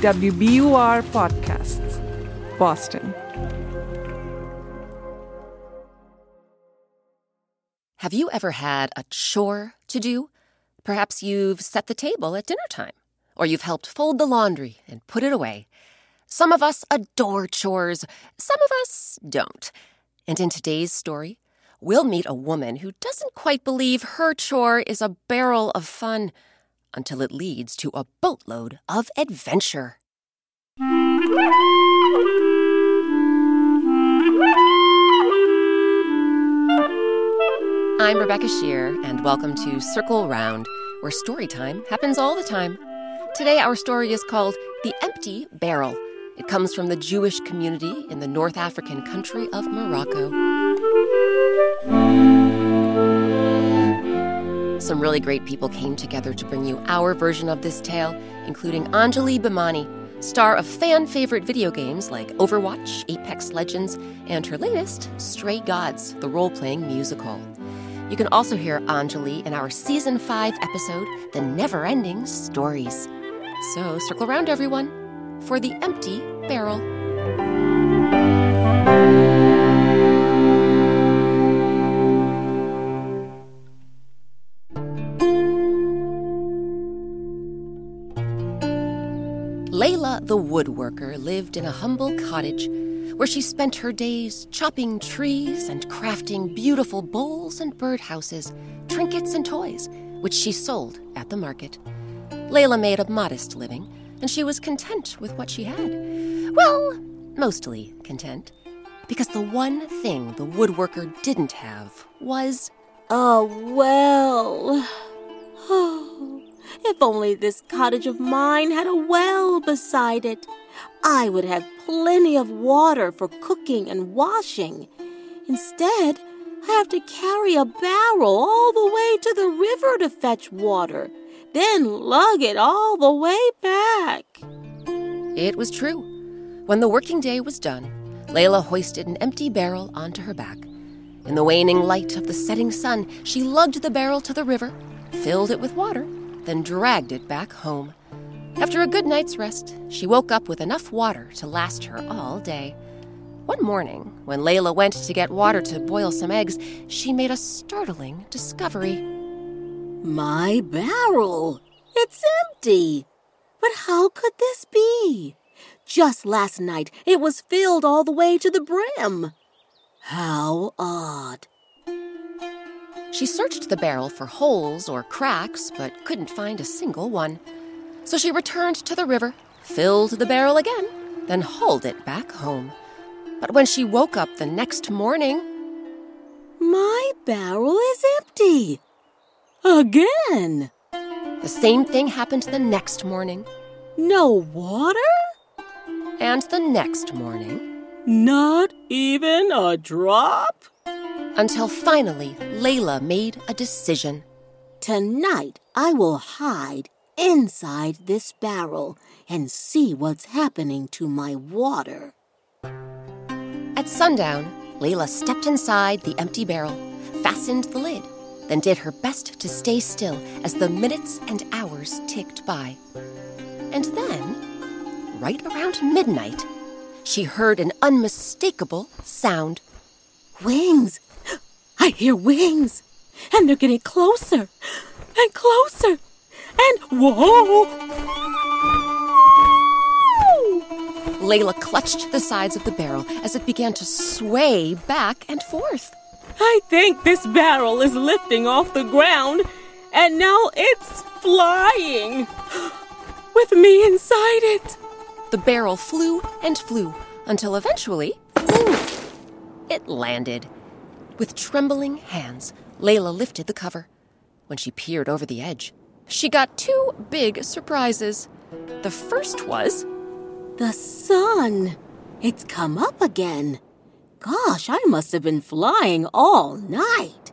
WBUR Podcasts, Boston. Have you ever had a chore to do? Perhaps you've set the table at dinner time, or you've helped fold the laundry and put it away. Some of us adore chores, some of us don't. And in today's story, we'll meet a woman who doesn't quite believe her chore is a barrel of fun until it leads to a boatload of adventure. I'm Rebecca Sheir, and welcome to Circle Round, where story time happens all the time. Today, our story is called The Empty Barrel. It comes from the Jewish community in the North African country of Morocco. Some really great people came together to bring you our version of this tale, including Anjali Bhimani, star of fan favorite video games like Overwatch, Apex Legends, and her latest, Stray Gods, the role playing musical. You can also hear Anjali in our season 5 episode, The Never Ending Stories. So circle around, everyone, for the empty barrel. The woodworker lived in a humble cottage where she spent her days chopping trees and crafting beautiful bowls and birdhouses, trinkets and toys, which she sold at the market. Layla made a modest living, and she was content with what she had. Well, mostly content. Because the one thing the woodworker didn't have was a well. Oh. If only this cottage of mine had a well beside it. I would have plenty of water for cooking and washing. Instead, I have to carry a barrel all the way to the river to fetch water, then lug it all the way back. It was true. When the working day was done, Layla hoisted an empty barrel onto her back. In the waning light of the setting sun, she lugged the barrel to the river, filled it with water, then dragged it back home. After a good night's rest, she woke up with enough water to last her all day. One morning, when Layla went to get water to boil some eggs, she made a startling discovery. My barrel! It's empty! But how could this be? Just last night it was filled all the way to the brim. How odd. She searched the barrel for holes or cracks, but couldn't find a single one. So she returned to the river, filled the barrel again, then hauled it back home. But when she woke up the next morning, my barrel is empty. Again. The same thing happened the next morning. No water? And the next morning. Not even a drop? Until finally, Layla made a decision. Tonight, I will hide inside this barrel and see what's happening to my water. At sundown, Layla stepped inside the empty barrel, fastened the lid, then did her best to stay still as the minutes and hours ticked by. And then, right around midnight, she heard an unmistakable sound. Wings! I hear wings! And they're getting closer and closer and whoa! Layla clutched the sides of the barrel as it began to sway back and forth. I think this barrel is lifting off the ground, and now it's flying with me inside it. The barrel flew and flew until eventually, oof, it landed. With trembling hands, Layla lifted the cover. When she peered over the edge, she got two big surprises. The first was the sun. It's come up again. Gosh, I must have been flying all night.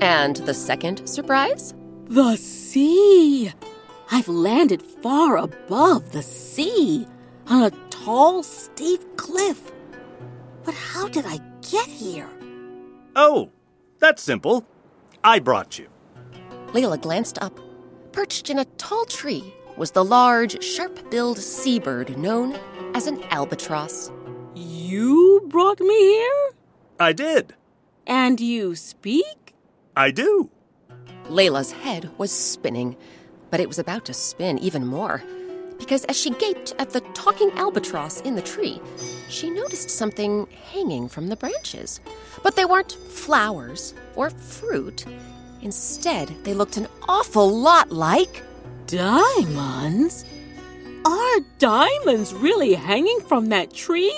And the second surprise? The sea. I've landed far above the sea on a tall, steep cliff. But how did I get here? Oh, that's simple. I brought you. Layla glanced up. Perched in a tall tree was the large, sharp billed seabird known as an albatross. You brought me here? I did. And you speak? I do. Layla's head was spinning, but it was about to spin even more. Because as she gaped at the talking albatross in the tree, she noticed something hanging from the branches. But they weren't flowers or fruit. Instead, they looked an awful lot like. Diamonds? Are diamonds really hanging from that tree?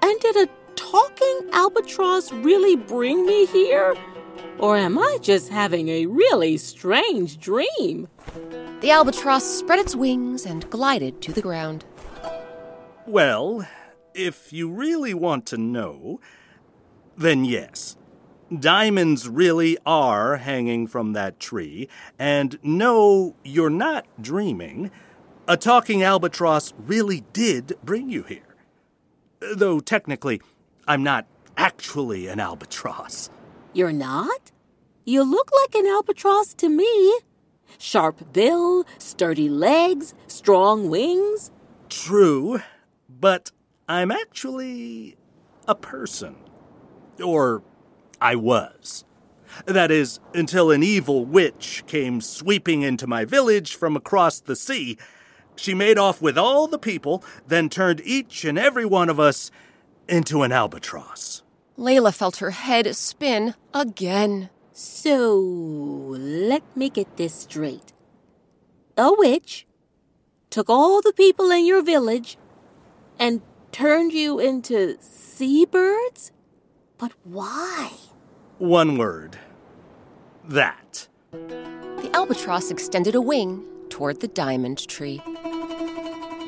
And did a talking albatross really bring me here? Or am I just having a really strange dream? The albatross spread its wings and glided to the ground. Well, if you really want to know, then yes. Diamonds really are hanging from that tree, and no, you're not dreaming. A talking albatross really did bring you here. Though technically, I'm not actually an albatross. You're not? You look like an albatross to me. Sharp bill, sturdy legs, strong wings. True, but I'm actually a person. Or I was. That is, until an evil witch came sweeping into my village from across the sea. She made off with all the people, then turned each and every one of us into an albatross. Layla felt her head spin again. So, let me get this straight. A witch took all the people in your village and turned you into seabirds? But why? One word. That. The albatross extended a wing toward the diamond tree.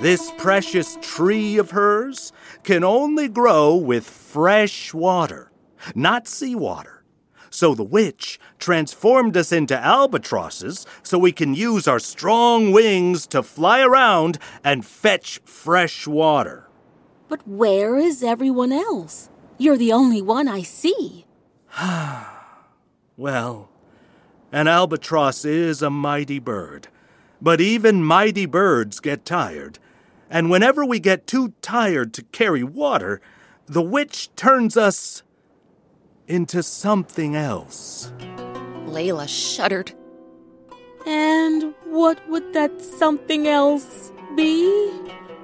This precious tree of hers can only grow with fresh water, not seawater. So the witch transformed us into albatrosses so we can use our strong wings to fly around and fetch fresh water. But where is everyone else? You're the only one I see. Well, an albatross is a mighty bird, but even mighty birds get tired. And whenever we get too tired to carry water, the witch turns us into something else. Layla shuddered. And what would that something else be?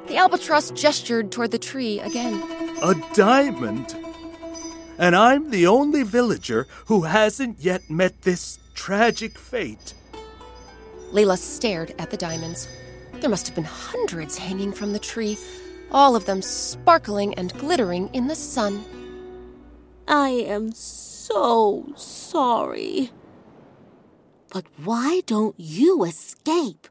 The albatross gestured toward the tree again. A diamond. And I'm the only villager who hasn't yet met this tragic fate. Layla stared at the diamonds. There must have been hundreds hanging from the tree, all of them sparkling and glittering in the sun. I am so sorry. But why don't you escape?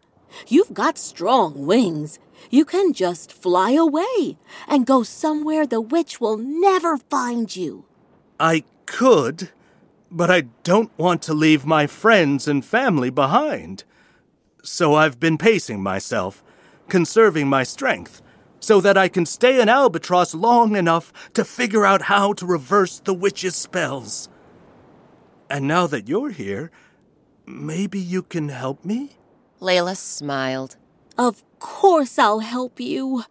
You've got strong wings. You can just fly away and go somewhere the witch will never find you. I could, but I don't want to leave my friends and family behind. So I've been pacing myself, conserving my strength, so that I can stay an albatross long enough to figure out how to reverse the witch's spells. And now that you're here, maybe you can help me? Layla smiled. Of course I'll help you.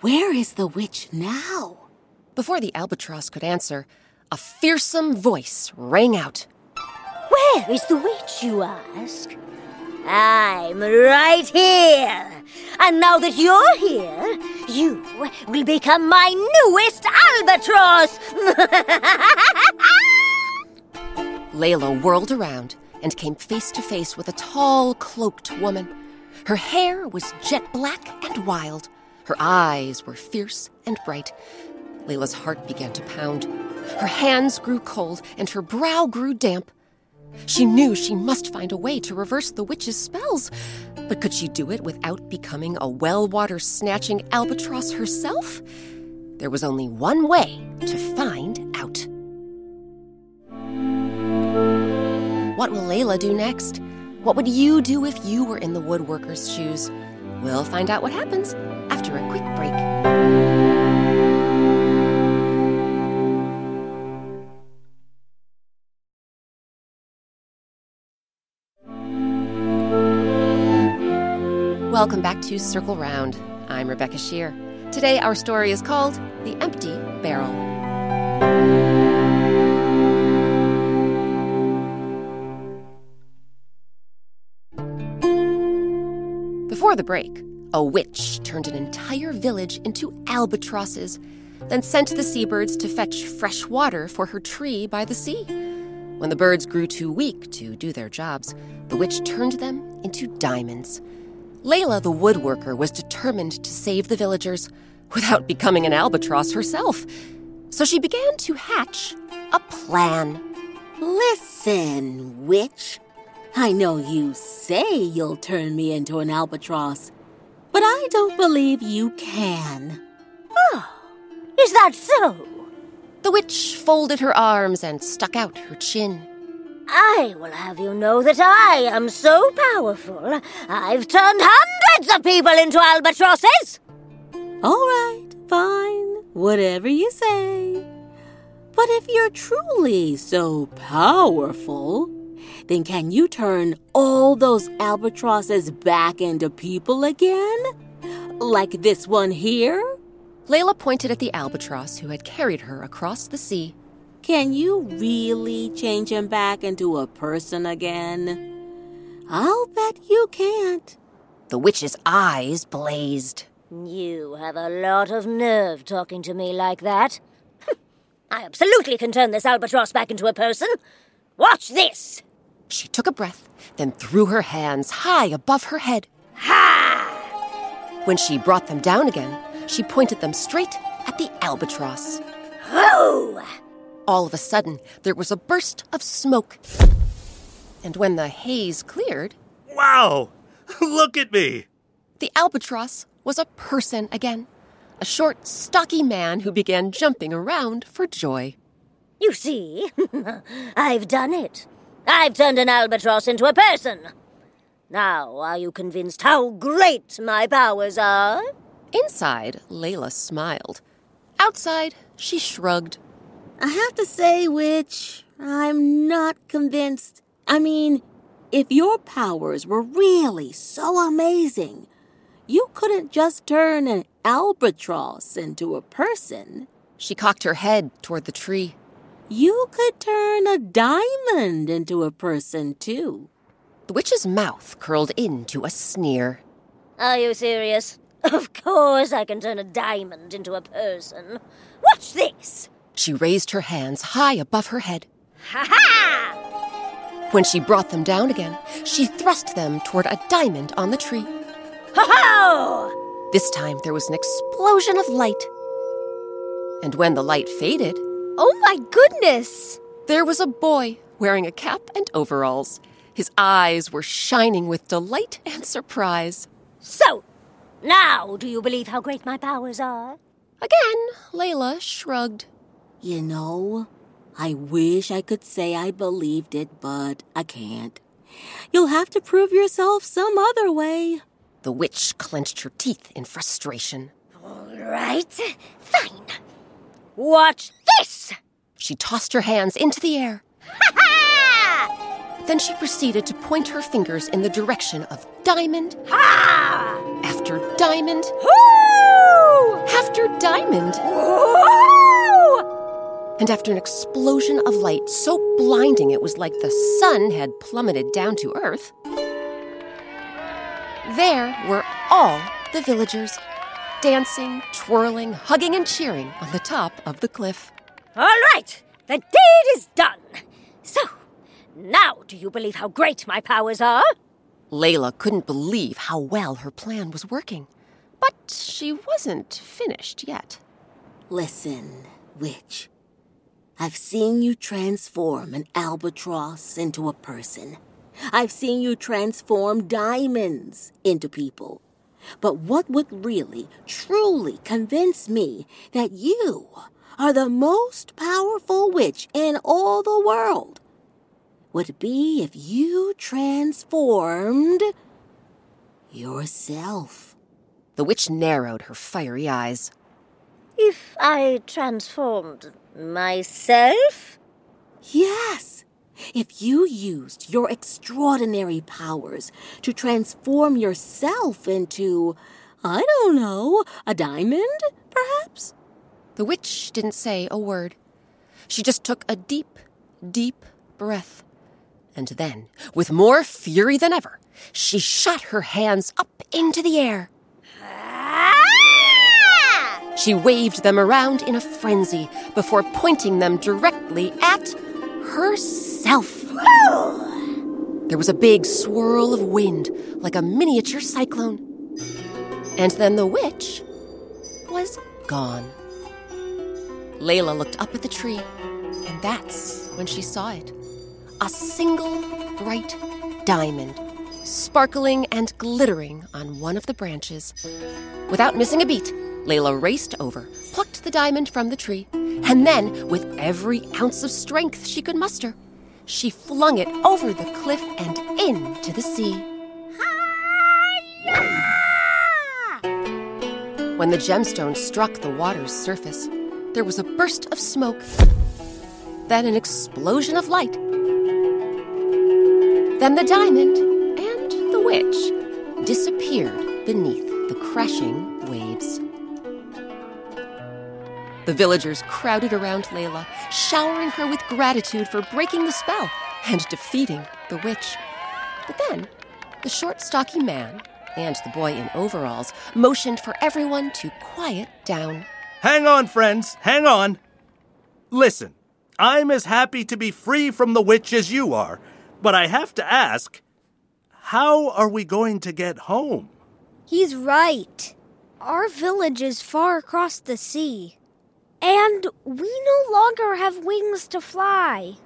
Where is the witch now? Before the albatross could answer, a fearsome voice rang out. Where is the witch, you ask? I'm right here. And now that you're here, you will become my newest albatross. Layla whirled around and came face to face with a tall, cloaked woman. Her hair was jet black and wild. Her eyes were fierce and bright. Layla's heart began to pound. Her hands grew cold and her brow grew damp. She knew she must find a way to reverse the witch's spells. But could she do it without becoming a well water snatching albatross herself? There was only one way to find out. What will Layla do next? What would you do if you were in the woodworker's shoes? We'll find out what happens after a quick break. Welcome back to Circle Round. I'm Rebecca Sheir. Today, our story is called The Empty Barrel. Before the break, a witch turned an entire village into albatrosses, then sent the seabirds to fetch fresh water for her tree by the sea. When the birds grew too weak to do their jobs, the witch turned them into diamonds. Layla, the woodworker, was determined to save the villagers without becoming an albatross herself. So she began to hatch a plan. Listen, witch. I know you say you'll turn me into an albatross, but I don't believe you can. Oh, is that so? The witch folded her arms and stuck out her chin. I will have you know that I am so powerful, I've turned hundreds of people into albatrosses! All right, fine, whatever you say. But if you're truly so powerful, then can you turn all those albatrosses back into people again? Like this one here? Layla pointed at the albatross who had carried her across the sea. Can you really change him back into a person again? I'll bet you can't. The witch's eyes blazed. You have a lot of nerve talking to me like that. I absolutely can turn this albatross back into a person. Watch this! She took a breath, then threw her hands high above her head. Ha! When she brought them down again, she pointed them straight at the albatross. Ho! All of a sudden, there was a burst of smoke. And when the haze cleared, Wow! Look at me! the albatross was a person again. A short, stocky man who began jumping around for joy. You see, I've done it. I've turned an albatross into a person. Now, are you convinced how great my powers are? Inside, Layla smiled. Outside, she shrugged. I have to say, Witch, I'm not convinced. I mean, if your powers were really so amazing, you couldn't just turn an albatross into a person. She cocked her head toward the tree. You could turn a diamond into a person, too. The witch's mouth curled into a sneer. Are you serious? Of course I can turn a diamond into a person. Watch this! She raised her hands high above her head. Ha ha! When she brought them down again, she thrust them toward a diamond on the tree. Ho ho! This time there was an explosion of light. And when the light faded, Oh my goodness! there was a boy wearing a cap and overalls. His eyes were shining with delight and surprise. So, now do you believe how great my powers are? Again, Layla shrugged. You know, I wish I could say I believed it, but I can't. You'll have to prove yourself some other way. The witch clenched her teeth in frustration. All right, fine. Watch this! She tossed her hands into the air. Ha ha! Then she proceeded to point her fingers in the direction of diamond Ha! after diamond Woo! after diamond. Woo! And after an explosion of light so blinding it was like the sun had plummeted down to earth, there were all the villagers, dancing, twirling, hugging, and cheering on the top of the cliff. All right, the deed is done. So, now do you believe how great my powers are? Layla couldn't believe how well her plan was working. But she wasn't finished yet. Listen, witch. I've seen you transform an albatross into a person. I've seen you transform diamonds into people. But what would really, truly convince me that you are the most powerful witch in all the world would be if you transformed yourself. The witch narrowed her fiery eyes. If I transformed myself? Yes, If you used your extraordinary powers to transform yourself into, I don't know, a diamond, perhaps? The witch didn't say a word. She just took a deep, deep breath. And then, with more fury than ever, she shot her hands up into the air. She waved them around in a frenzy before pointing them directly at herself. There was a big swirl of wind, like a miniature cyclone. And then the witch was gone. Layla looked up at the tree, and that's when she saw it a single bright diamond, sparkling and glittering on one of the branches. Without missing a beat, Layla raced over, plucked the diamond from the tree, and then, with every ounce of strength she could muster, she flung it over the cliff and into the sea. When the gemstone struck the water's surface, there was a burst of smoke, then an explosion of light. Then the diamond and the witch disappeared beneath the crashing waves. The villagers crowded around Layla, showering her with gratitude for breaking the spell and defeating the witch. But then, the short, stocky man and the boy in overalls motioned for everyone to quiet down. Hang on, friends, hang on. Listen, I'm as happy to be free from the witch as you are, but I have to ask how are we going to get home? He's right. Our village is far across the sea. And we no longer have wings to fly.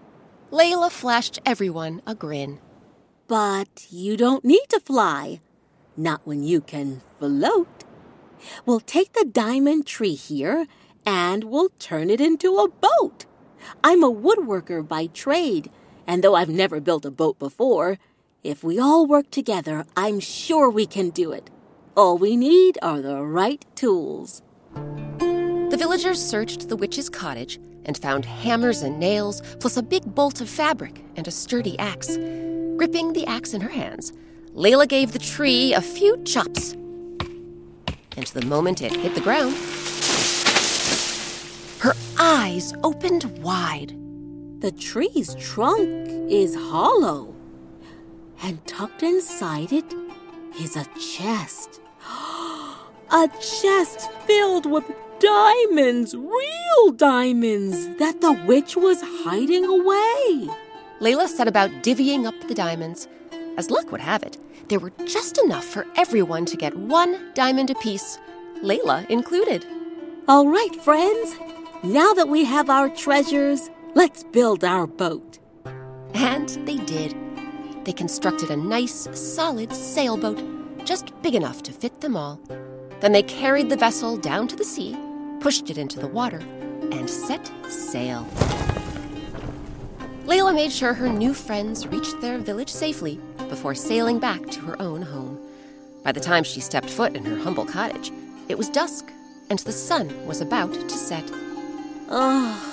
Layla flashed everyone a grin. But you don't need to fly. Not when you can float. We'll take the diamond tree here and we'll turn it into a boat. I'm a woodworker by trade, and though I've never built a boat before, if we all work together, I'm sure we can do it. All we need are the right tools. The villagers searched the witch's cottage and found hammers and nails, plus a big bolt of fabric and a sturdy axe. Gripping the axe in her hands, Layla gave the tree a few chops. And the moment it hit the ground, her eyes opened wide. The tree's trunk is hollow, and tucked inside it is a chest. a chest filled with diamonds, real diamonds, that the witch was hiding away. Layla set about divvying up the diamonds. As luck would have it, there were just enough for everyone to get one diamond apiece, Layla included. All right, friends. Now that we have our treasures, let's build our boat. And they did. They constructed a nice, solid sailboat, just big enough to fit them all. Then they carried the vessel down to the sea, pushed it into the water, and set sail. Layla made sure her new friends reached their village safely before sailing back to her own home. By the time she stepped foot in her humble cottage, it was dusk, and the sun was about to set. Ugh.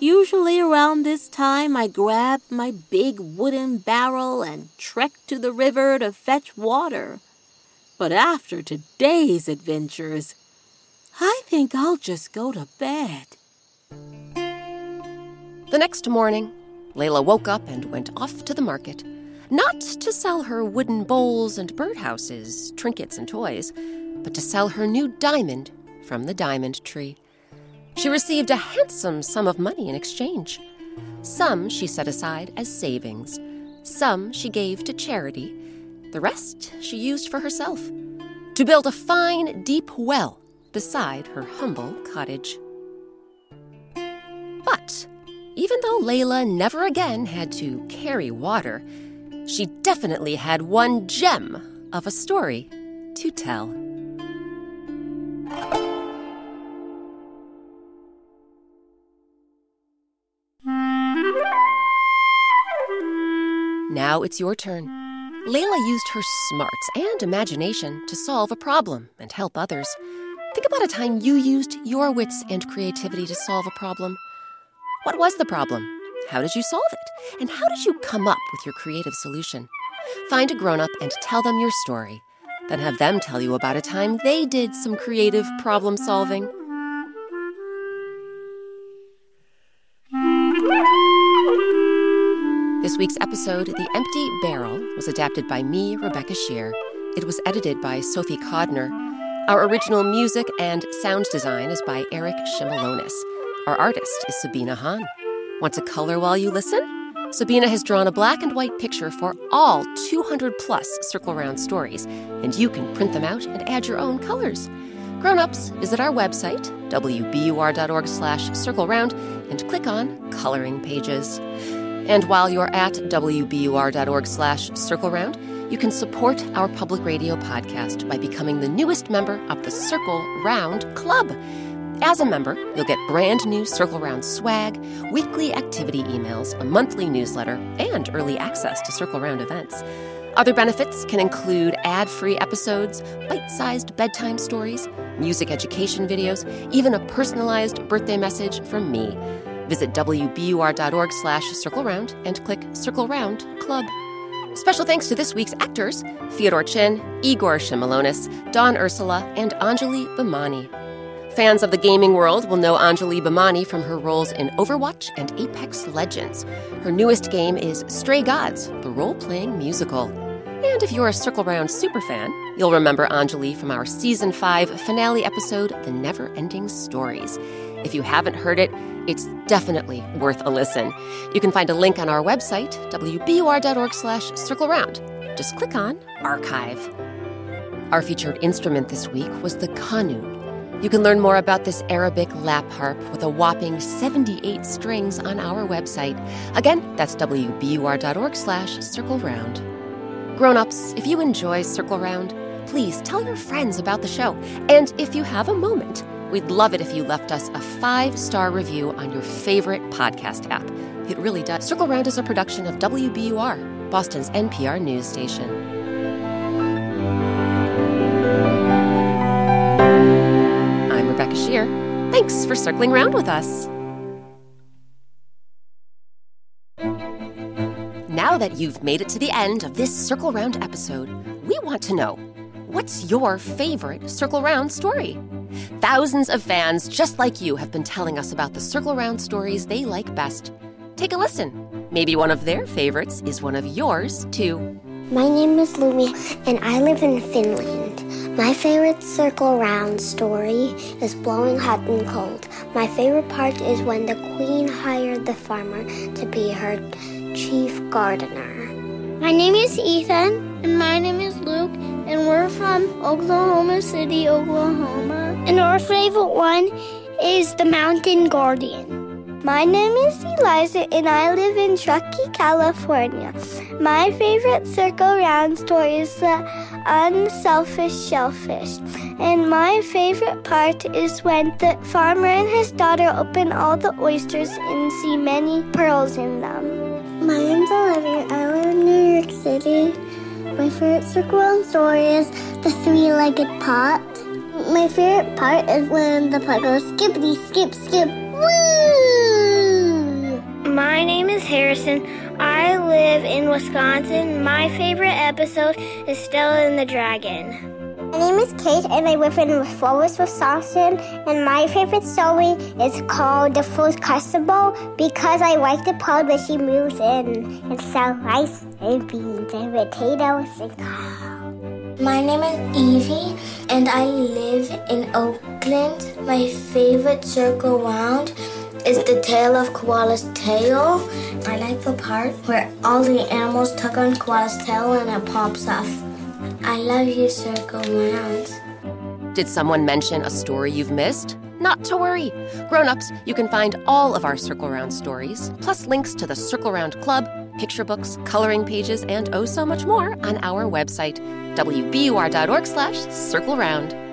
Usually around this time, I grab my big wooden barrel and trek to the river to fetch water. But after today's adventures, I think I'll just go to bed. The next morning, Layla woke up and went off to the market. Not to sell her wooden bowls and birdhouses, trinkets and toys, but to sell her new diamond from the diamond tree. She received a handsome sum of money in exchange. Some she set aside as savings, some she gave to charity, the rest she used for herself to build a fine, deep well beside her humble cottage. But even though Layla never again had to carry water, she definitely had one gem of a story to tell. Now it's your turn. Layla used her smarts and imagination to solve a problem and help others. Think about a time you used your wits and creativity to solve a problem. What was the problem? How did you solve it? And how did you come up with your creative solution? Find a grown up and tell them your story. Then have them tell you about a time they did some creative problem solving. This week's episode, The Empty Barrel, was adapted by me, Rebecca Sheir. It was edited by Sophie Codner. Our original music and sound design is by Eric Shimalonis. Our artist is Sabina Hahn. Want to color while you listen? Sabina has drawn a black and white picture for all 200 plus Circle Round stories, and you can print them out and add your own colors. Grown-ups, visit our website, wbur.org slash circleround, and click on Coloring Pages. And while you're at wbur.org slash circleround, you can support our public radio podcast by becoming the newest member of the Circle Round Club. As a member, you'll get brand new Circle Round swag, weekly activity emails, a monthly newsletter, and early access to Circle Round events. Other benefits can include ad free episodes, bite sized bedtime stories, music education videos, even a personalized birthday message from me. Visit wbur.org slash circle round and click Circle Round Club. Special thanks to this week's actors Fyodor Chin, Igor Shimalonis, Dawn Ursula, and Anjali Bhimani. Fans of the gaming world will know Anjali Bhimani from her roles in Overwatch and Apex Legends. Her newest game is Stray Gods, the role playing musical. And if you're a Circle Round superfan, you'll remember Anjali from our Season 5 finale episode, The Never Ending Stories. If you haven't heard it, it's definitely worth a listen. You can find a link on our website, wbur.org slash circleround. Just click on Archive. Our featured instrument this week was the qanun. You can learn more about this Arabic lap harp with a whopping 78 strings on our website. Again, that's wbur.org slash circle round. Grown-ups, if you enjoy Circle Round, please tell your friends about the show. And if you have a moment, we'd love it if you left us a five-star review on your favorite podcast app. It really does. Circle Round is a production of WBUR, Boston's NPR news station. I'm Rebecca Sheir. Thanks for circling around with us. Now that you've made it to the end of this Circle Round episode, we want to know what's your favorite Circle Round story? Thousands of fans just like you have been telling us about the Circle Round stories they like best. Take a listen. Maybe one of their favorites is one of yours, too. My name is Lumi, and I live in Finland. My favorite circle round story is Blowing Hot and Cold. My favorite part is when the queen hired the farmer to be her chief gardener. My name is Ethan, and my name is Luke, and we're from Oklahoma City, Oklahoma. And our favorite one is The Mountain Guardian. My name is Eliza and I live in Truckee, California. My favorite circle round story is the unselfish shellfish. And my favorite part is when the farmer and his daughter open all the oysters and see many pearls in them. My name's Olivia. I live in New York City. My favorite circle round story is the three-legged pot. My favorite part is when the pot goes skippity skip skip. Woo! My name is Harrison. I live in Wisconsin. My favorite episode is Stella and the Dragon. My name is Kate and I live in Flowers, Wisconsin. And my favorite story is called The Fourth Crucible because I like the part where she moves in and sells rice and beans and potatoes and My name is Evie and I live in Oakland. My favorite circle round is the tale of Koala's tail. I like the part where all the animals tug on Koala's tail and it pops off. I love you, Circle Round. Did someone mention a story you've missed? Not to worry. Grown-ups, you can find all of our Circle Round stories, plus links to the Circle Round Club, picture books, coloring pages, and oh so much more on our website, wbur.org slash circle round.